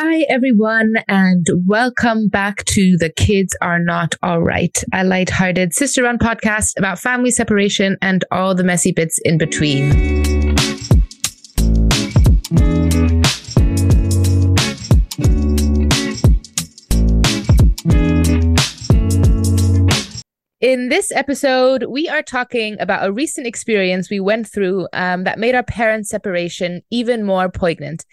Hi, everyone, and welcome back to The Kids Are Not All Right, a light-hearted sister run podcast about family separation and all the messy bits in between. In this episode, we are talking about a recent experience we went through um, that made our parents' separation even more poignant.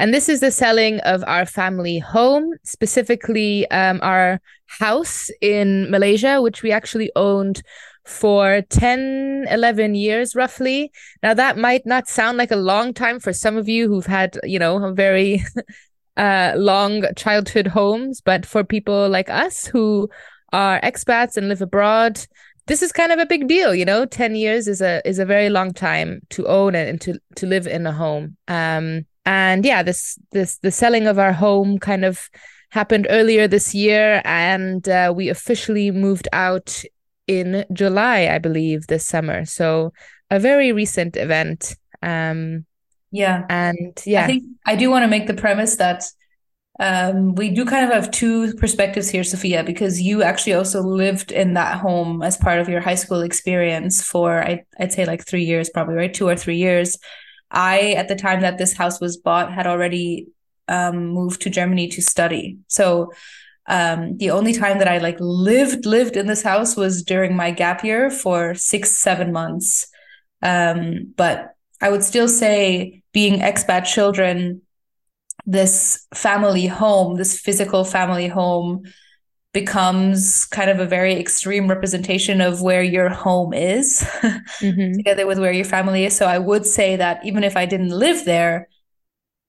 And this is the selling of our family home, specifically um, our house in Malaysia, which we actually owned for 10, 11 years roughly. Now, that might not sound like a long time for some of you who've had, you know, very uh, long childhood homes, but for people like us who are expats and live abroad, this is kind of a big deal, you know. Ten years is a is a very long time to own it and to to live in a home. Um, and yeah, this this the selling of our home kind of happened earlier this year, and uh, we officially moved out in July, I believe, this summer. So a very recent event. Um, yeah, and yeah, I think I do want to make the premise that um, we do kind of have two perspectives here, Sophia, because you actually also lived in that home as part of your high school experience for, I, I'd say, like three years, probably, right? Two or three years. I, at the time that this house was bought, had already um, moved to Germany to study. So um, the only time that I like lived lived in this house was during my gap year for six seven months. Um, but I would still say being expat children this family home, this physical family home, becomes kind of a very extreme representation of where your home is mm-hmm. together with where your family is. So I would say that even if I didn't live there,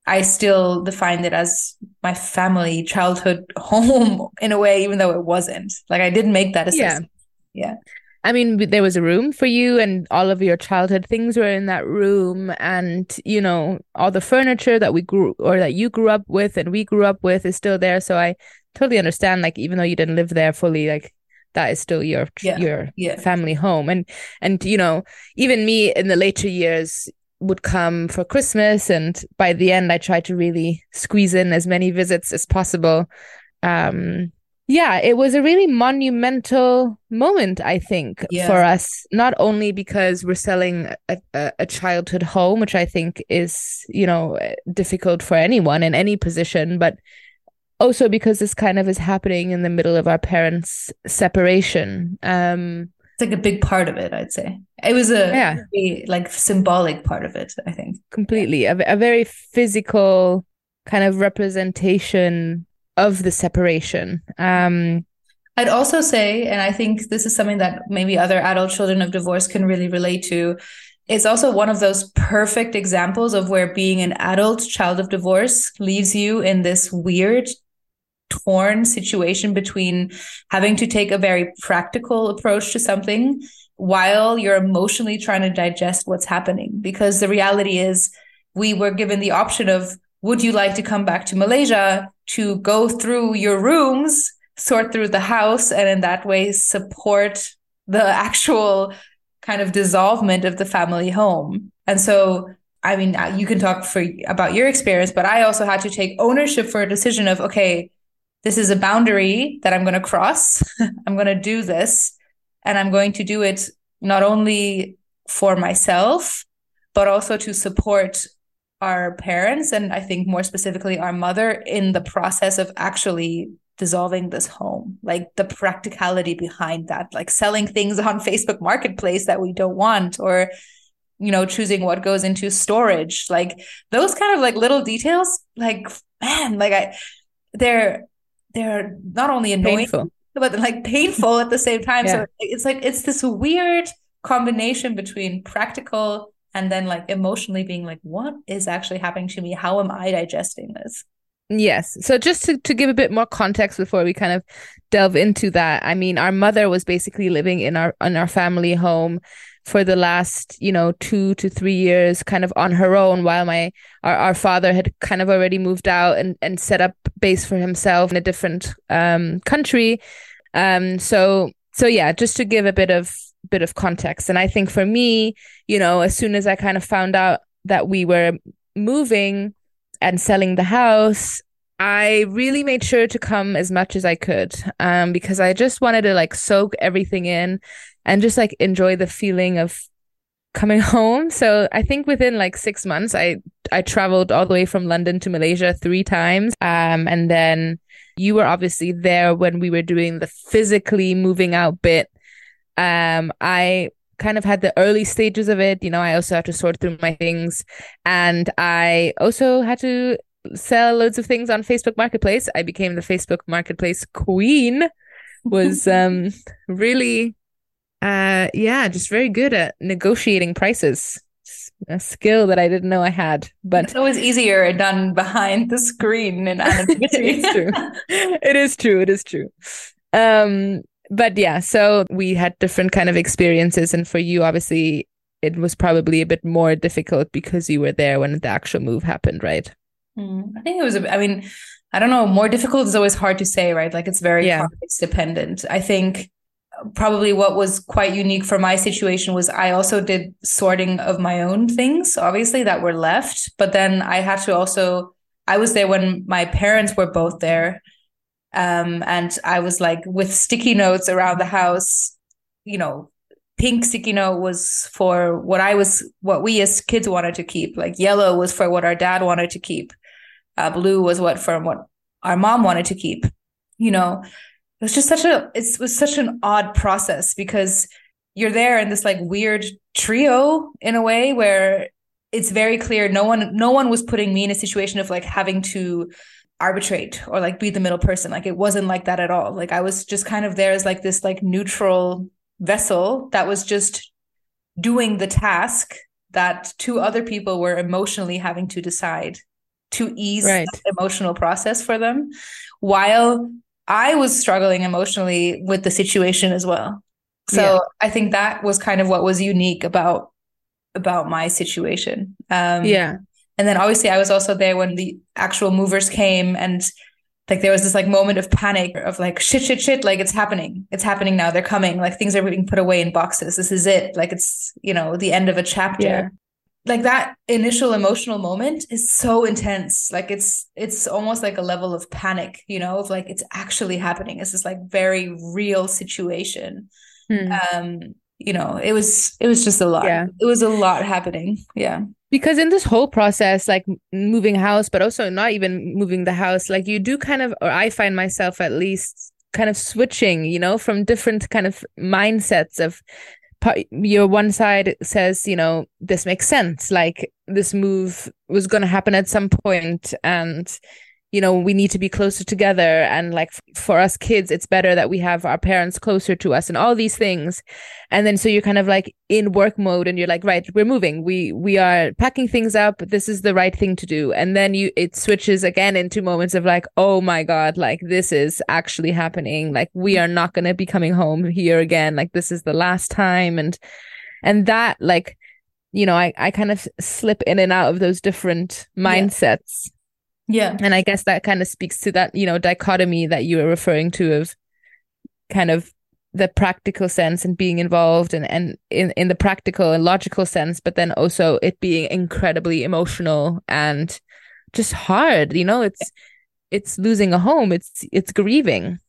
I still defined it as my family childhood home in a way, even though it wasn't. Like I didn't make that assessment. Yeah. Yeah. I mean, there was a room for you, and all of your childhood things were in that room, and you know, all the furniture that we grew or that you grew up with and we grew up with is still there. So I totally understand. Like, even though you didn't live there fully, like that is still your yeah. your yeah. family home, and and you know, even me in the later years would come for Christmas, and by the end, I tried to really squeeze in as many visits as possible. Um, yeah, it was a really monumental moment, I think, yeah. for us, not only because we're selling a, a, a, childhood home, which I think is, you know, difficult for anyone in any position, but also because this kind of is happening in the middle of our parents' separation. Um, it's like a big part of it, I'd say. It was a yeah. Very, like symbolic part of it, I think. Completely. A, a very physical kind of representation of the separation. Um, I'd also say, and I think this is something that maybe other adult children of divorce can really relate to. It's also one of those perfect examples of where being an adult child of divorce leaves you in this weird, torn situation between having to take a very practical approach to something while you're emotionally trying to digest what's happening. Because the reality is, we were given the option of would you like to come back to Malaysia to go through your rooms, sort through the house, and in that way support the actual kind of dissolvement of the family home? And so, I mean, you can talk for about your experience, but I also had to take ownership for a decision of, okay, this is a boundary that I'm going to cross. I'm going to do this, and I'm going to do it not only for myself, but also to support our parents and I think more specifically our mother in the process of actually dissolving this home like the practicality behind that like selling things on Facebook marketplace that we don't want or you know choosing what goes into storage like those kind of like little details like man like I they're they're not only annoying painful. but like painful at the same time. Yeah. so it's like it's this weird combination between practical and then like emotionally being like what is actually happening to me? How am i digesting this? Yes. So just to, to give a bit more context before we kind of delve into that i mean our mother was basically living in our in our family home for the last you know two to three years kind of on her own while my our, our father had kind of already moved out and and set up base for himself in a different um country um so so yeah just to give a bit of bit of context. And I think for me, you know, as soon as I kind of found out that we were moving and selling the house, I really made sure to come as much as I could um, because I just wanted to like soak everything in and just like enjoy the feeling of coming home. So I think within like six months, I I traveled all the way from London to Malaysia three times, um, and then you were obviously there when we were doing the physically moving out bit. Um, I kind of had the early stages of it. You know, I also had to sort through my things, and I also had to sell loads of things on Facebook Marketplace. I became the Facebook Marketplace queen. Was um really uh yeah, just very good at negotiating prices. A skill that I didn't know I had. But it's always easier done behind the screen in it's true. It is true. It is true. Um but yeah, so we had different kind of experiences and for you obviously it was probably a bit more difficult because you were there when the actual move happened, right? Mm, I think it was, I mean, I don't know, more difficult is always hard to say, right? Like it's very Yeah. context dependent. I think probably what was quite unique for my situation was I also did sorting of my own things, obviously, that were left. But then I had to also, I was there when my parents were both there. Um, and I was like with sticky notes around the house, you know, pink sticky note was for what I was, what we as kids wanted to keep. Like yellow was for what our dad wanted to keep. Uh, blue was what from what our mom wanted to keep. You know, it was just such a, it was such an odd process because you're there in this like weird trio in a way where it's very clear no one no one was putting me in a situation of like having to arbitrate or like be the middle person like it wasn't like that at all like i was just kind of there as like this like neutral vessel that was just doing the task that two other people were emotionally having to decide to ease Right. that emotional process for them while i was struggling emotionally with the situation as well so Yeah. i think that was kind of what was unique about about my situation um Yeah. and then obviously I was also there when the actual movers came and like there was this like moment of panic of like shit, shit, shit, like it's happening. It's happening now. They're coming. Like things are being put away in boxes. This is it. Like it's, you know, the end of a chapter. Yeah. Like that initial emotional moment is so intense. Like it's it's almost like a level of panic, you know, of like it's actually happening. It's this like very real situation. Hmm. Um, you know, it was it was just a lot. Yeah. It was a lot happening. Yeah. because in this whole process like moving house but also not even moving the house like you do kind of or i find myself at least kind of switching you know from different kind of mindsets of your one side says you know this makes sense like this move was going to happen at some point and you know we need to be closer together. And like for us kids it's better that we have our parents closer to us and all these things. And then so you're kind of like in work mode and you're like right we're moving. We we are packing things up. This is the right thing to do. And then you it switches again into moments of like oh my god like this is actually happening. Like we are not going to be coming home here again. Like this is the last time. And and that like you know i i kind of slip in and out of those different mindsets. Yeah. And I guess that kind of speaks to that, you know, dichotomy that you were referring to of kind of the practical sense and being involved and, and in, in the practical and logical sense, but then also it being incredibly emotional and just hard. You know, it's it's losing a home, it's it's grieving.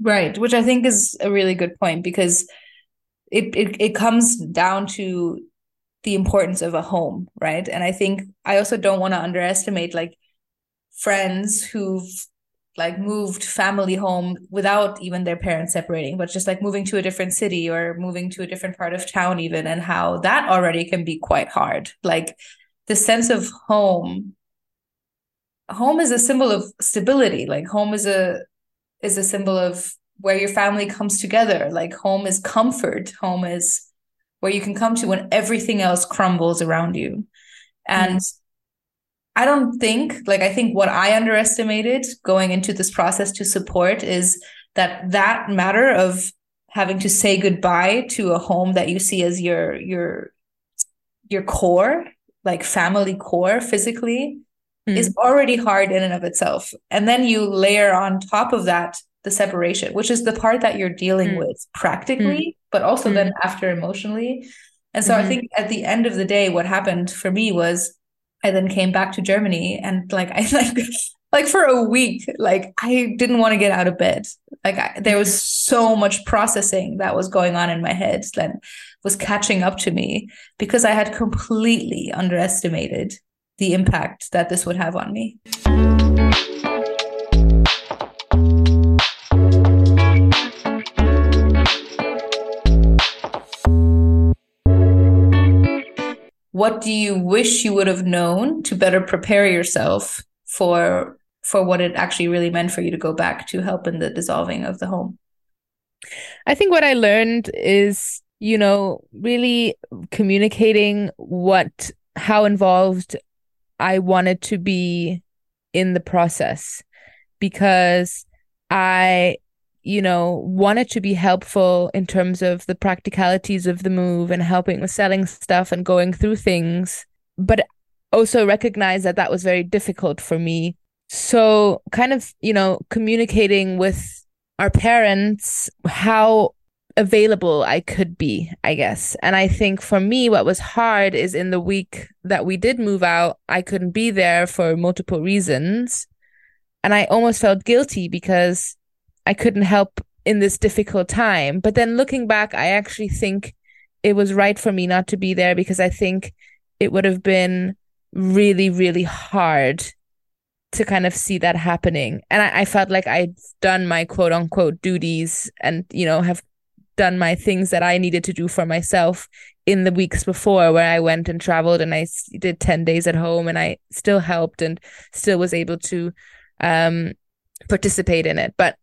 Right, which I think is a really good point because it, it it comes down to the importance of a home, right? And I think I also don't want to underestimate like friends who've like moved family home without even their parents separating, but just like moving to a different city or moving to a different part of town even and how that already can be quite hard. Like the sense of home home is a symbol of stability. Like home is a is a symbol of where your family comes together. Like home is comfort. Home is where you can come to when everything else crumbles around you. And mm-hmm. I don't think, like, I think what I underestimated going into this process to support is that that matter of having to say goodbye to a home that you see as your your your core, like family core physically, Mm. is already hard in and of itself. And then you layer on top of that the separation, which is the part that you're dealing Mm. with practically, but also Mm. then after emotionally. And so I Mhm. think at the end of the day, what happened for me was I then came back to Germany and like I like like for a week, like I didn't want to get out of bed. Like I, there was so much processing that was going on in my head that was catching up to me because I had completely underestimated the impact that this would have on me. What do you wish you would have known to better prepare yourself for for what it actually really meant for you to go back to help in the dissolving of the home? I think what i learned is you know really communicating what how involved i wanted to be in the process because i you know, wanted to be helpful in terms of the practicalities of the move and helping with selling stuff and going through things, but also recognize that that was very difficult for me. So, kind of, you know, communicating with our parents how available I could be, I guess. And I think for me, what was hard is in the week that we did move out, I couldn't be there for multiple reasons. And I almost felt guilty because I couldn't help in this difficult time. But then looking back, I actually think it was right for me not to be there because I think it would have been really, really hard to kind of see that happening. And I, I felt like I'd done my quote unquote duties and, you know, have done my things that I needed to do for myself in the weeks before where I went and traveled and I did 10 days at home and I still helped and still was able to um participate in it. But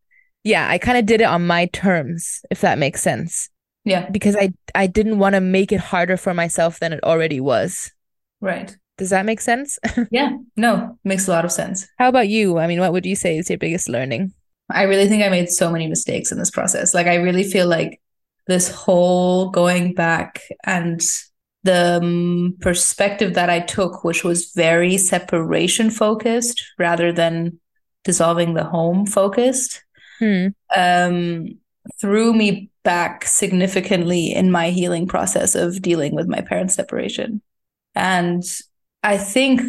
yeah, I kind of did it on my terms, if that makes sense. Yeah. Because I I didn't want to make it harder for myself than it already was. Right. Does that make sense? yeah. No, makes a lot of sense. How about you? I mean, what would you say is your biggest learning? I really think I made so many mistakes in this process. Like I really feel like this whole going back and the um, perspective that I took, which was very separation focused rather than dissolving the home focused, hmm. um, threw me back significantly in my healing process of dealing with my parents' separation. And I think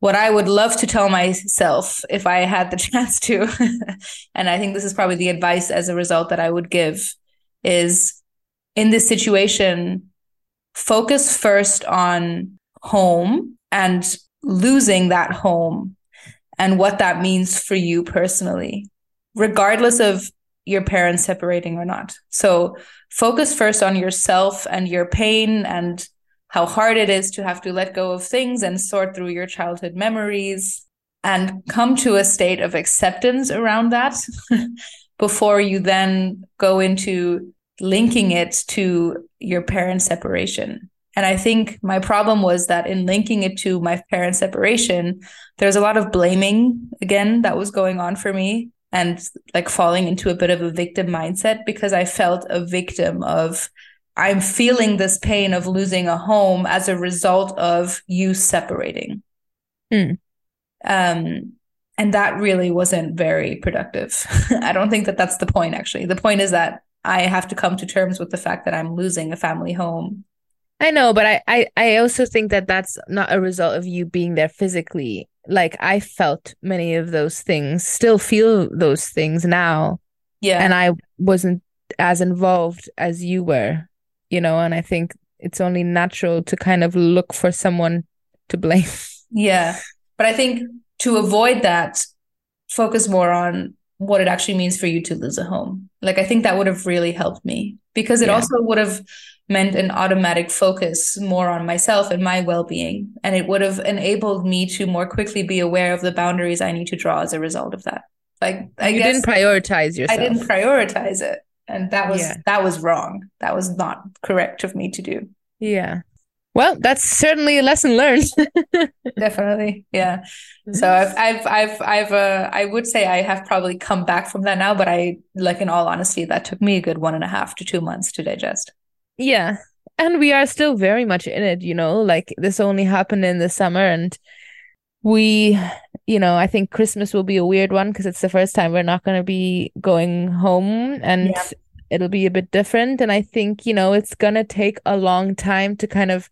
what I would love to tell myself if I had the chance to, and I think this is probably the advice as a result that I would give, is in this situation, focus first on home and losing that home and what that means for you personally regardless of your parents separating or not. So focus first on yourself and your pain and how hard it is to have to let go of things and sort through your childhood memories and come to a state of acceptance around that before you then go into linking it to your parent separation. And I think my problem was that in linking it to my parent separation, there's a lot of blaming again that was going on for me and like falling into a bit of a victim mindset because I felt a victim of I'm feeling this pain of losing a home as a result of you separating. Mm. Um, and that really wasn't very productive. I don't think that that's the point, actually. The point is that I have to come to terms with the fact that I'm losing a family home. I know, but I, I, I also think that that's not a result of you being there physically like I felt many of those things, still feel those things now. Yeah. And I wasn't as involved as you were, you know, and I think it's only natural to kind of look for someone to blame. Yeah. But I think to avoid that, focus more on what it actually means for you to lose a home. Like I think that would have really helped me because it yeah. also would have meant an automatic focus more on myself and my well-being. And it would have enabled me to more quickly be aware of the boundaries i need to draw as a result of that. Like i guess you didn't prioritize yourself i didn't prioritize it. And that was yeah. that was wrong. That was not correct of me to do. Yeah. Well that's certainly a lesson learned. Definitely. Yeah. So i've i've i've, I've uh, i would say i have probably come back from that now but i like in all honesty that took me a good one and a half to two months to digest yeah. And we are still very much in it, you know, like this only happened in the summer and we, you know, I think Christmas will be a weird one because it's the first time we're not going to be going home and yeah. it'll be a bit different. And I think, you know, it's going to take a long time to kind of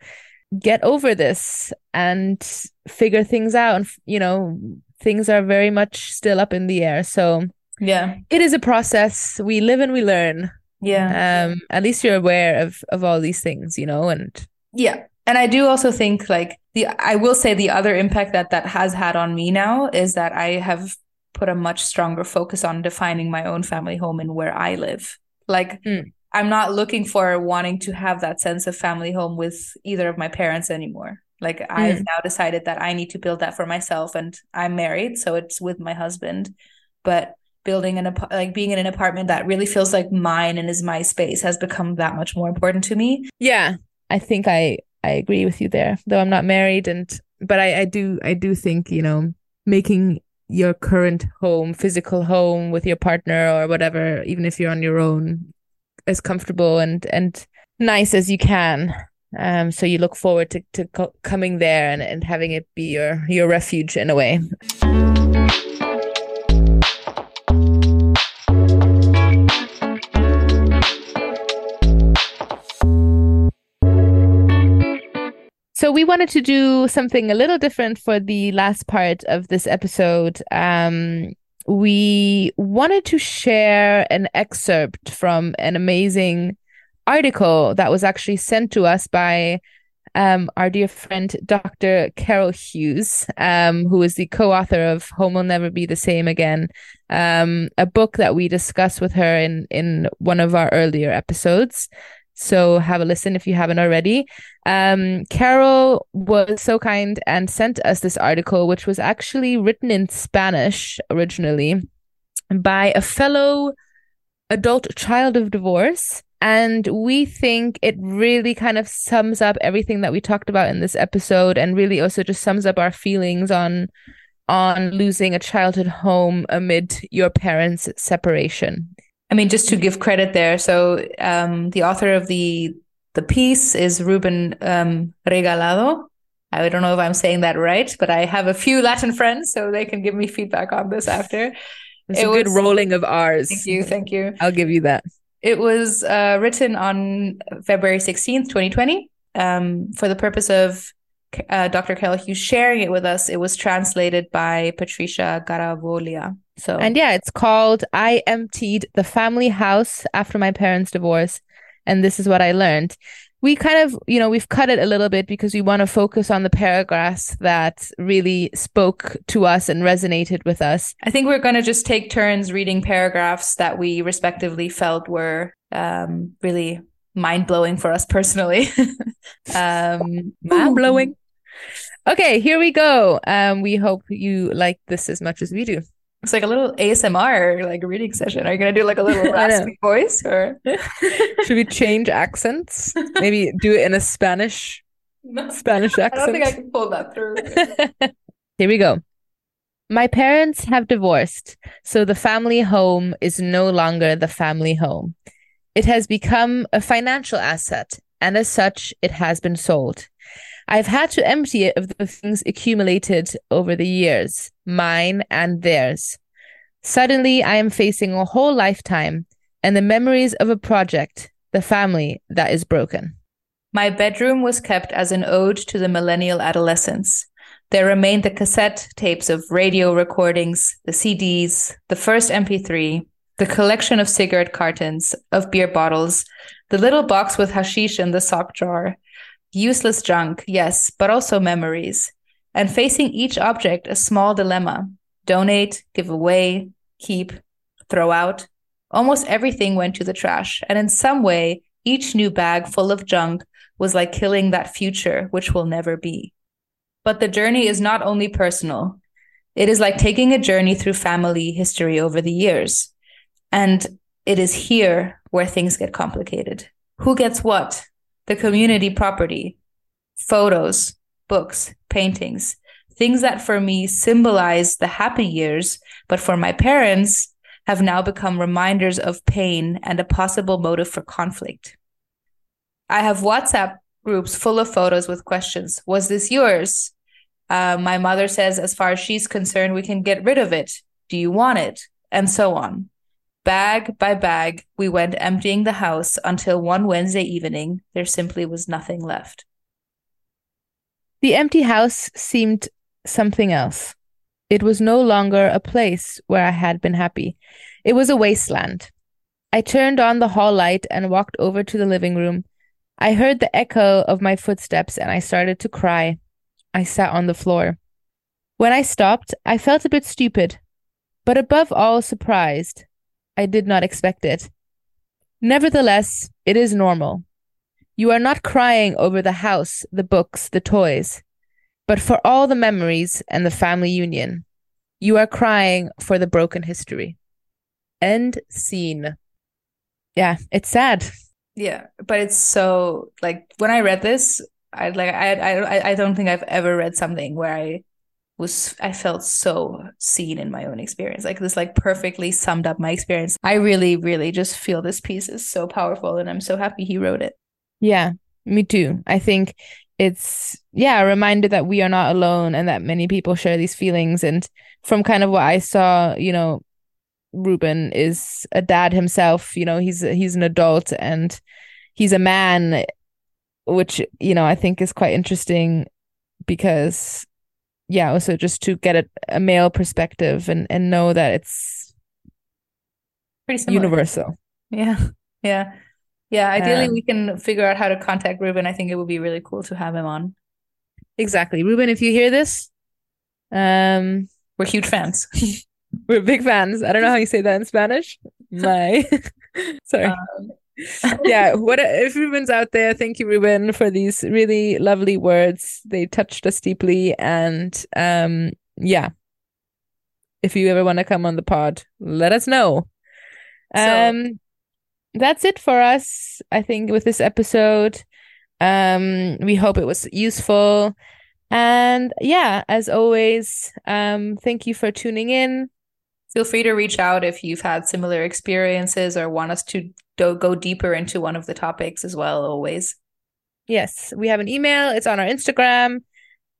get over this and figure things out and, you know, things are very much still up in the air. So yeah, it is a process. We live and we learn. Yeah. Um, at least you're aware of of all these things, you know, and yeah. And I do also think like the I will say the other impact that that has had on me now is that I have put a much stronger focus on defining my own family home and where I live. Like mm. I'm not looking for wanting to have that sense of family home with either of my parents anymore. Like mm. I've now decided that I need to build that for myself and I'm married, so it's with my husband. But building an like being in an apartment that really feels like mine and is my space has become that much more important to me. Yeah. I think I I agree with you there. Though I'm not married and but I I do I do think, you know, making your current home, physical home with your partner or whatever, even if you're on your own, as comfortable and and nice as you can. Um, so you look forward to to co- coming there and, and having it be your your refuge in a way. So we wanted to do something a little different for the last part of this episode. Um, we wanted to share an excerpt from an amazing article that was actually sent to us by um, our dear friend Dr. Carol Hughes, um, who is the co-author of "Home Will Never Be the Same Again," um, a book that we discussed with her in in one of our earlier episodes. So have a listen if you haven't already. Um, Carol was so kind and sent us this article, which was actually written in Spanish originally by a fellow adult child of divorce. And we think it really kind of sums up everything that we talked about in this episode and really also just sums up our feelings on on losing a childhood home amid your parents' separation. I mean, just to give credit there. So um, the author of the the piece is Ruben um, Regalado. I don't know if I'm saying that right, but I have a few Latin friends, so they can give me feedback on this after. It's it a was, good rolling of R's. Thank you, thank you. I'll give you that. It was uh, written on February 16th, 2020, um, for the purpose of uh, Dr. Carol Hughes sharing it with us. It was translated by Patricia Garavoglia. So and yeah, it's called "I Emptied the Family House After My Parents' Divorce," and this is what I learned. We kind of, you know, we've cut it a little bit because we want to focus on the paragraphs that really spoke to us and resonated with us. I think we're going to just take turns reading paragraphs that we respectively felt were um, really mind blowing for us personally. um, mind blowing. Okay, here we go. Um, we hope you like this as much as we do. It's like a little ASMR, like reading session. Are you gonna do like a little raspy voice, or should we change accents? Maybe do it in a Spanish, no, Spanish accent. I don't think I can pull that through. Here we go. My parents have divorced, so the family home is no longer the family home. It has become a financial asset, and as such, it has been sold. I've had to empty it of the things accumulated over the years, mine and theirs. Suddenly, I am facing a whole lifetime and the memories of a project, the family that is broken. My bedroom was kept as an ode to the millennial adolescence. There remained the cassette tapes of radio recordings, the CDs, the first MP3, the collection of cigarette cartons, of beer bottles, the little box with hashish in the sock drawer, Useless junk, yes, but also memories. And facing each object a small dilemma donate, give away, keep, throw out. Almost everything went to the trash. And in some way, each new bag full of junk was like killing that future, which will never be. But the journey is not only personal, it is like taking a journey through family history over the years. And it is here where things get complicated. Who gets what? The community property, photos, books, paintings, things that for me symbolize the happy years, but for my parents have now become reminders of pain and a possible motive for conflict. I have WhatsApp groups full of photos with questions. Was this yours? Uh, my mother says, as far as she's concerned, we can get rid of it. Do you want it? And so on. Bag by bag, we went emptying the house until one Wednesday evening there simply was nothing left. The empty house seemed something else. It was no longer a place where I had been happy. It was a wasteland. I turned on the hall light and walked over to the living room. I heard the echo of my footsteps and I started to cry. I sat on the floor. When I stopped, I felt a bit stupid, but above all, surprised. I did not expect it. Nevertheless, it is normal. You are not crying over the house, the books, the toys, but for all the memories and the family union. You are crying for the broken history. End scene. Yeah, it's sad. Yeah, but it's so like when I read this, I like I I I don't think I've ever read something where I was I felt so seen in my own experience. Like this like perfectly summed up my experience. I really really just feel this piece is so powerful and I'm so happy he wrote it. Yeah, me too. I think it's yeah, a reminder that we are not alone and that many people share these feelings and from kind of what I saw, you know, Ruben is a dad himself, you know, he's he's an adult and he's a man which you know I think is quite interesting because yeah, also just to get a, a male perspective and and know that it's pretty similar. universal. Yeah. Yeah. Yeah, ideally um, we can figure out how to contact Ruben. I think it would be really cool to have him on. Exactly. Ruben, if you hear this, um we're huge fans. we're big fans. I don't know how you say that in Spanish. My sorry. Um, yeah, what if Ruben's out there? Thank you, Ruben, for these really lovely words. They touched us deeply, and um, yeah. If you ever want to come on the pod, let us know. Um, that's it for us. I think with this episode, um, we hope it was useful. And yeah, as always, um, thank you for tuning in. Feel free to reach out if you've had similar experiences or want us to do- go deeper into one of the topics as well, always. Yes, we have an email, it's on our Instagram.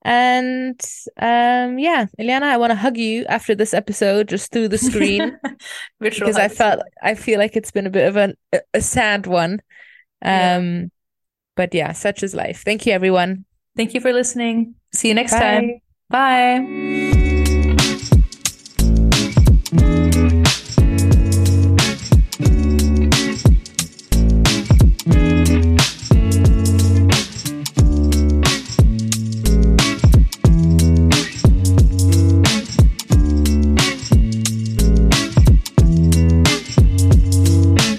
And um yeah, Eliana, I want to hug you after this episode just through the screen because I felt I feel like it's been a bit of a a sad one. Um yeah. but yeah, such is life. Thank you everyone. Thank you for listening. See you next Bye. time. Bye.